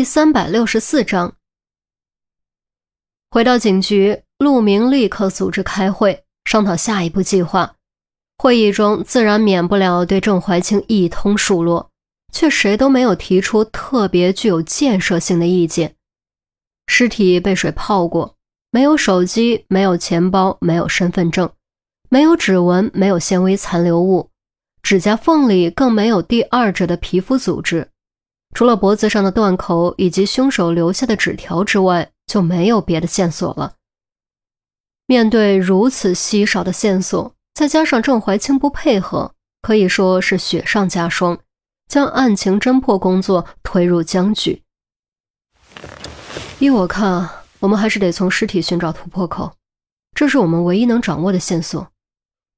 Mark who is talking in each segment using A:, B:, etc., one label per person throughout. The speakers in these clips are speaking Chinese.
A: 第三百六十四章，回到警局，陆明立刻组织开会，商讨下一步计划。会议中自然免不了对郑怀清一通数落，却谁都没有提出特别具有建设性的意见。尸体被水泡过，没有手机，没有钱包，没有身份证，没有指纹，没有纤维残留物，指甲缝里更没有第二者的皮肤组织。除了脖子上的断口以及凶手留下的纸条之外，就没有别的线索了。面对如此稀少的线索，再加上郑怀清不配合，可以说是雪上加霜，将案情侦破工作推入僵局。依我看，我们还是得从尸体寻找突破口，这是我们唯一能掌握的线索。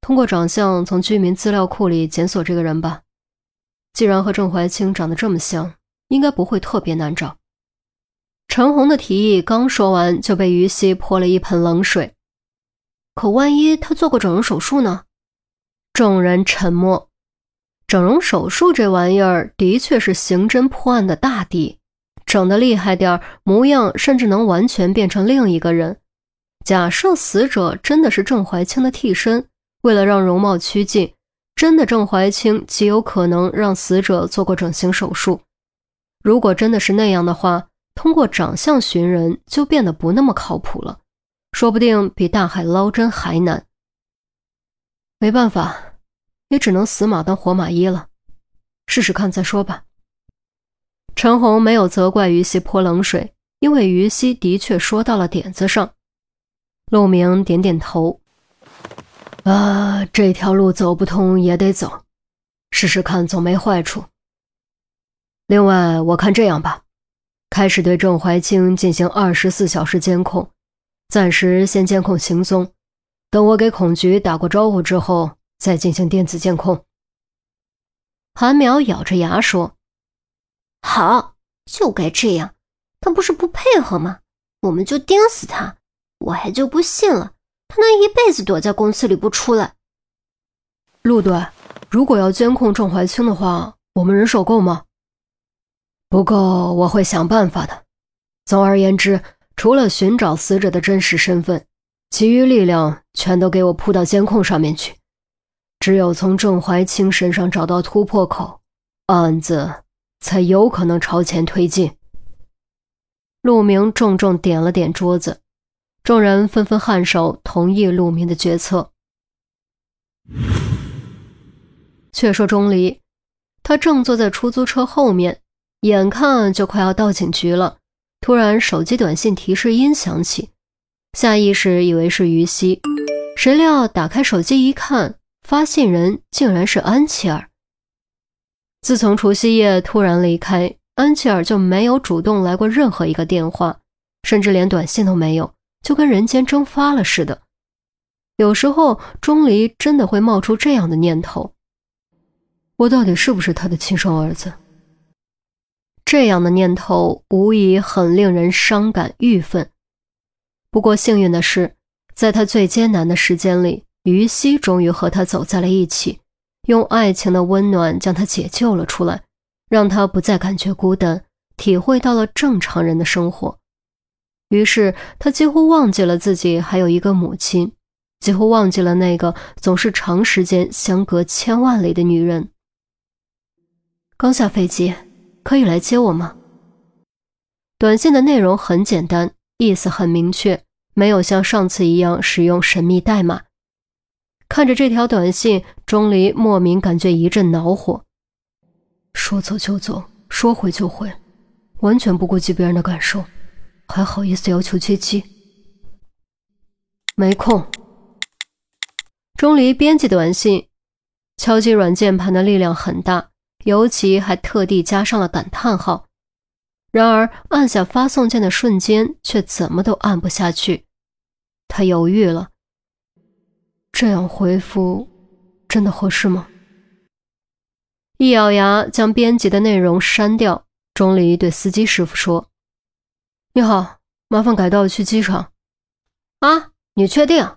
A: 通过长相从居民资料库里检索这个人吧。既然和郑怀清长得这么像。应该不会特别难找。陈红的提议刚说完，就被于西泼了一盆冷水。可万一他做过整容手术呢？众人沉默。整容手术这玩意儿的确是刑侦破案的大敌，整得厉害点儿模样甚至能完全变成另一个人。假设死者真的是郑怀清的替身，为了让容貌趋近，真的郑怀清极有可能让死者做过整形手术。如果真的是那样的话，通过长相寻人就变得不那么靠谱了，说不定比大海捞针还难。没办法，也只能死马当活马医了，试试看再说吧。陈红没有责怪于西泼冷水，因为于西的确说到了点子上。陆明点点头，啊，这条路走不通也得走，试试看总没坏处。另外，我看这样吧，开始对郑怀清进行二十四小时监控，暂时先监控行踪，等我给孔局打过招呼之后，再进行电子监控。韩淼咬着牙说：“
B: 好，就该这样。他不是不配合吗？我们就盯死他。我还就不信了，他能一辈子躲在公司里不出来。”
A: 陆队，如果要监控郑怀清的话，我们人手够吗？不过我会想办法的。总而言之，除了寻找死者的真实身份，其余力量全都给我扑到监控上面去。只有从郑怀清身上找到突破口，案子才有可能朝前推进。陆明重重点了点桌子，众人纷纷颔首，同意陆明的决策。却说钟离，他正坐在出租车后面。眼看就快要到警局了，突然手机短信提示音响起，下意识以为是于西，谁料打开手机一看，发信人竟然是安琪儿。自从除夕夜突然离开，安琪儿就没有主动来过任何一个电话，甚至连短信都没有，就跟人间蒸发了似的。有时候钟离真的会冒出这样的念头：我到底是不是他的亲生儿子？这样的念头无疑很令人伤感郁愤。不过幸运的是，在他最艰难的时间里，于西终于和他走在了一起，用爱情的温暖将他解救了出来，让他不再感觉孤单，体会到了正常人的生活。于是他几乎忘记了自己还有一个母亲，几乎忘记了那个总是长时间相隔千万里的女人。刚下飞机。可以来接我吗？短信的内容很简单，意思很明确，没有像上次一样使用神秘代码。看着这条短信，钟离莫名感觉一阵恼火。说走就走，说回就回，完全不顾及别人的感受，还好意思要求接机？没空。钟离编辑短信，敲击软键盘的力量很大。尤其还特地加上了感叹号，然而按下发送键的瞬间，却怎么都按不下去。他犹豫了，这样回复真的合适吗？一咬牙，将编辑的内容删掉。钟离对司机师傅说：“你好，麻烦改道去机场。”
B: 啊，你确定？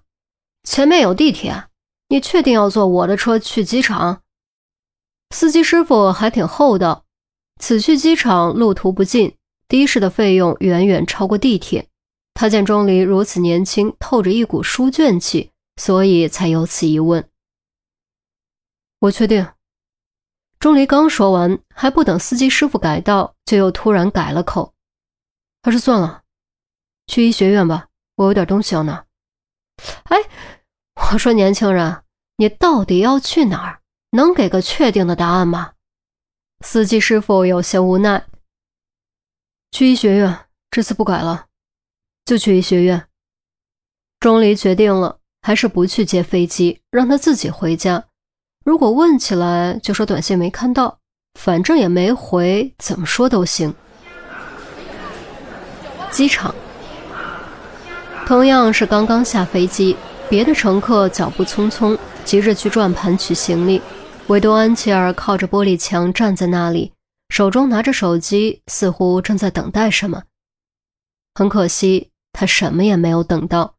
B: 前面有地铁，你确定要坐我的车去机场？
A: 司机师傅还挺厚道，此去机场路途不近，的士的费用远远超过地铁。他见钟离如此年轻，透着一股书卷气，所以才有此一问。我确定。钟离刚说完，还不等司机师傅改道，就又突然改了口：“还是算了，去医学院吧，我有点东西要拿。”
B: 哎，我说年轻人，你到底要去哪儿？能给个确定的答案吗？
A: 司机师傅有些无奈：“去医学院，这次不改了。”就去医学院。钟离决定了，还是不去接飞机，让他自己回家。如果问起来，就说短信没看到，反正也没回，怎么说都行。机场同样是刚刚下飞机，别的乘客脚步匆匆，急着去转盘取行李，唯独安琪儿靠着玻璃墙站在那里，手中拿着手机，似乎正在等待什么。很可惜。他什么也没有等到，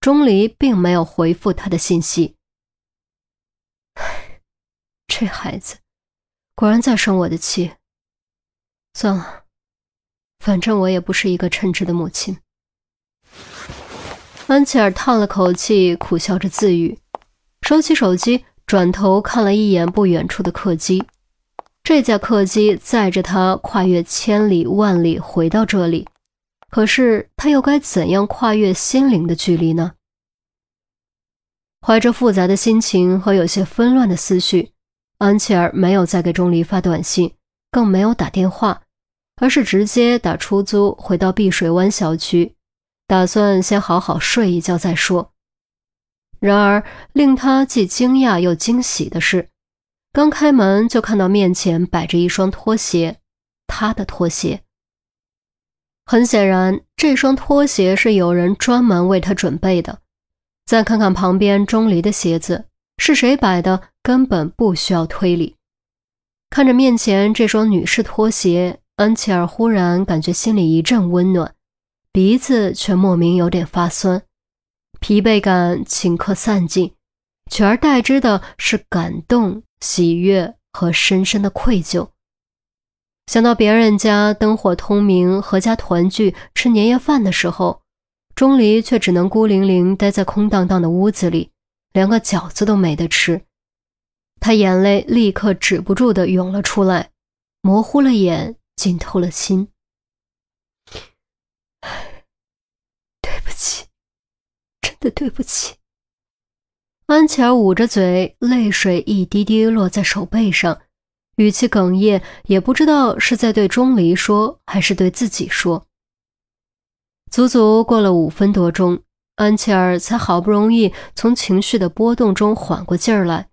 A: 钟离并没有回复他的信息。这孩子果然在生我的气。算了，反正我也不是一个称职的母亲。安琪儿叹了口气，苦笑着自语，收起手机，转头看了一眼不远处的客机。这架客机载着他跨越千里万里回到这里。可是他又该怎样跨越心灵的距离呢？怀着复杂的心情和有些纷乱的思绪，安琪儿没有再给钟离发短信，更没有打电话，而是直接打出租回到碧水湾小区，打算先好好睡一觉再说。然而令他既惊讶又惊喜的是，刚开门就看到面前摆着一双拖鞋，他的拖鞋。很显然，这双拖鞋是有人专门为他准备的。再看看旁边钟离的鞋子，是谁摆的，根本不需要推理。看着面前这双女士拖鞋，安琪儿忽然感觉心里一阵温暖，鼻子却莫名有点发酸，疲惫感顷刻散尽，取而代之的是感动、喜悦和深深的愧疚。想到别人家灯火通明、阖家团聚、吃年夜饭的时候，钟离却只能孤零零待在空荡荡的屋子里，连个饺子都没得吃。他眼泪立刻止不住的涌了出来，模糊了眼，浸透了心。对不起，真对不起。安琪儿捂着嘴，泪水一滴滴落在手背上。语气哽咽，也不知道是在对钟离说，还是对自己说。足足过了五分多钟，安琪儿才好不容易从情绪的波动中缓过劲儿来。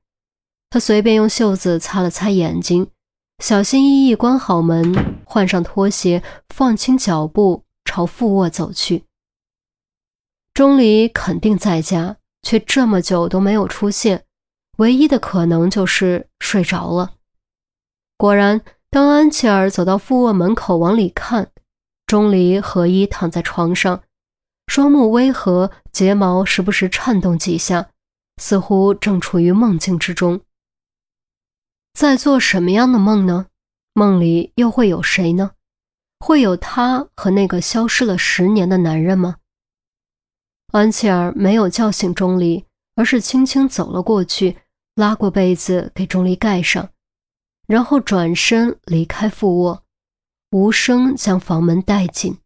A: 她随便用袖子擦了擦眼睛，小心翼翼关好门，换上拖鞋，放轻脚步朝副卧走去。钟离肯定在家，却这么久都没有出现，唯一的可能就是睡着了。果然，当安琪儿走到副卧门口往里看，钟离合衣躺在床上，双目微合，睫毛时不时颤动几下，似乎正处于梦境之中。在做什么样的梦呢？梦里又会有谁呢？会有他和那个消失了十年的男人吗？安琪儿没有叫醒钟离，而是轻轻走了过去，拉过被子给钟离盖上。然后转身离开副卧，无声将房门带紧。